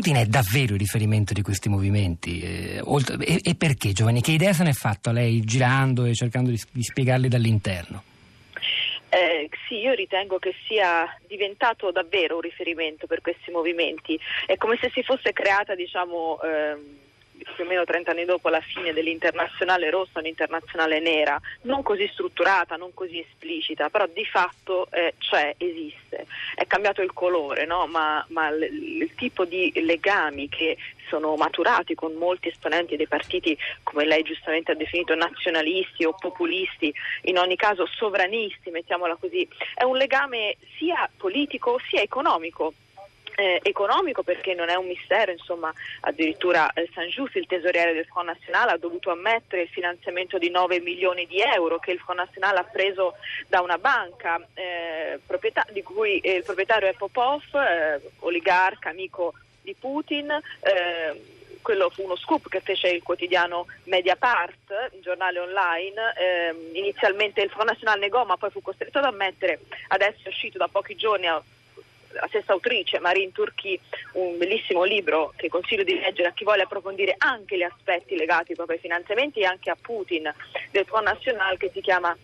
Putin è davvero il riferimento di questi movimenti? Eh, oltre, e, e, perché, Giovanni? Che idea se n'è fatta lei girando e cercando di, di spiegarli dall'interno? Eh, sì, io ritengo che sia diventato davvero un riferimento per questi movimenti. È come se si fosse creata, diciamo, ehm, più o meno 30 anni dopo la fine dell'internazionale rossa, un'internazionale nera, non così strutturata, non così esplicita, però di fatto eh, c'è, esiste. È cambiato il colore, no? ma, ma l- il tipo di legami che sono maturati con molti esponenti dei partiti, come lei giustamente ha definito, nazionalisti o populisti, in ogni caso sovranisti, mettiamola così, è un legame sia politico sia economico eh, economico perché non è un mistero, insomma, addirittura eh, Saint-Just, il tesoriere del Front National, ha dovuto ammettere il finanziamento di 9 milioni di euro che il Front National ha preso da una banca eh, proprietà, di cui eh, il proprietario è Popov, eh, oligarca, amico di Putin eh, quello fu uno scoop che fece il quotidiano Mediapart, il giornale online. Eh, inizialmente il Front National negò, ma poi fu costretto ad ammettere. Adesso è uscito da pochi giorni la stessa autrice, Marine Turchi, un bellissimo libro che consiglio di leggere a chi vuole approfondire anche gli aspetti legati proprio ai finanziamenti e anche a Putin del Front National che si chiama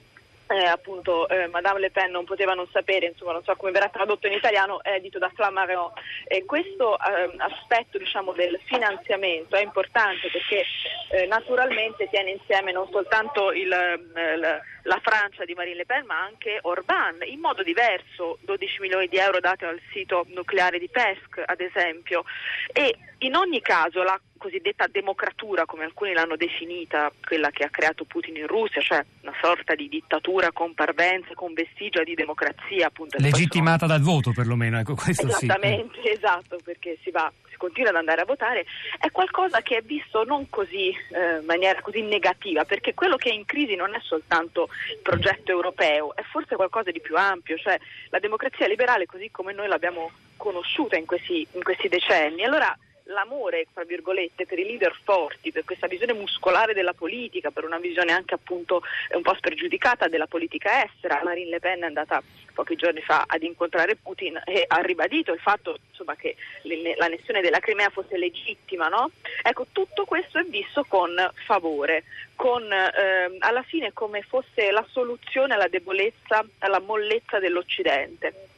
eh, appunto eh, Madame Le Pen non poteva non sapere, insomma non so come verrà tradotto in italiano, è edito da Flammarion. E questo eh, aspetto diciamo, del finanziamento è importante perché eh, naturalmente tiene insieme non soltanto il, eh, la Francia di Marine Le Pen ma anche Orban, in modo diverso, 12 milioni di euro dati al sito nucleare di Pesk ad esempio. E in ogni caso la cosiddetta democratura, come alcuni l'hanno definita, quella che ha creato Putin in Russia, cioè una sorta di dittatura con parvenze, con vestigia di democrazia. Appunto, Legittimata sono... dal voto perlomeno, ecco questo Esattamente, sì. esatto, perché si va si continua ad andare a votare, è qualcosa che è visto non così eh, in maniera così negativa, perché quello che è in crisi non è soltanto il progetto europeo, è forse qualcosa di più ampio, cioè la democrazia liberale così come noi l'abbiamo conosciuta in questi, in questi decenni. Allora l'amore, tra virgolette, per i leader forti, per questa visione muscolare della politica, per una visione anche appunto un po' spregiudicata della politica estera. Marine Le Pen è andata pochi giorni fa ad incontrare Putin e ha ribadito il fatto insomma, che l'annessione della Crimea fosse legittima. No? Ecco, tutto questo è visto con favore, con eh, alla fine come fosse la soluzione alla debolezza, alla mollezza dell'Occidente.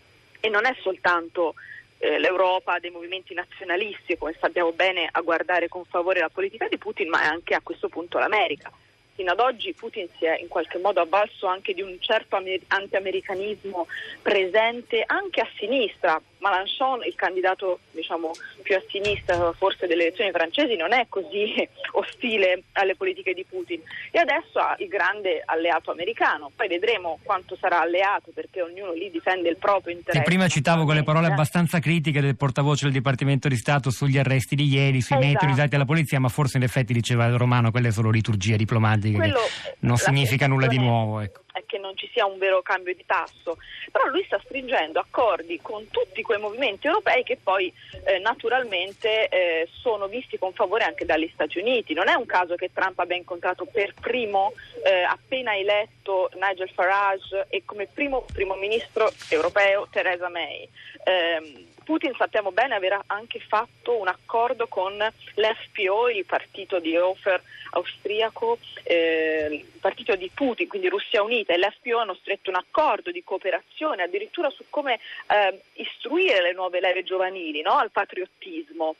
E non è soltanto eh, l'Europa dei movimenti nazionalisti, come sappiamo bene, a guardare con favore la politica di Putin, ma anche a questo punto l'America fino ad oggi Putin si è in qualche modo avvalso anche di un certo anti-americanismo presente anche a sinistra. Mélenchon, il candidato diciamo, più a sinistra forse delle elezioni francesi, non è così ostile alle politiche di Putin e adesso ha il grande alleato americano. Poi vedremo quanto sarà alleato perché ognuno lì difende il proprio interesse. E prima citavo quelle parole abbastanza critiche del portavoce del Dipartimento di Stato sugli arresti di ieri, sui esatto. metodi usati alla polizia, ma forse in effetti diceva Romano, quelle sono liturgie diplomatiche Quello, non significa nulla di nuovo. Ecco. È che non ci sia un vero cambio di tasso, però lui sta stringendo accordi con tutti quei movimenti europei che poi eh, naturalmente eh, sono visti con favore anche dagli Stati Uniti. Non è un caso che Trump abbia incontrato per primo, eh, appena eletto, Nigel Farage e come primo primo ministro europeo Theresa May. Eh, Putin sappiamo bene aver anche fatto un accordo con l'FPO, il partito di Hofer austriaco, eh, il partito di Putin, quindi Russia Unita e l'FPO hanno stretto un accordo di cooperazione addirittura su come eh, istruire le nuove leve giovanili no? al patriottismo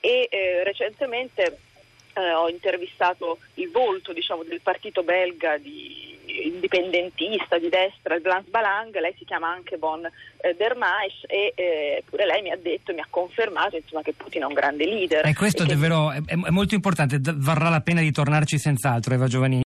e eh, recentemente eh, ho intervistato il volto diciamo, del partito belga di, indipendentista di destra, il Glans Balang, lei si chiama anche Von eh, der Maisch e eh, pure lei mi ha detto, mi ha confermato insomma, che Putin è un grande leader. E questo e è, che... vero, è, è molto importante, varrà la pena di tornarci senz'altro Eva Giovanni.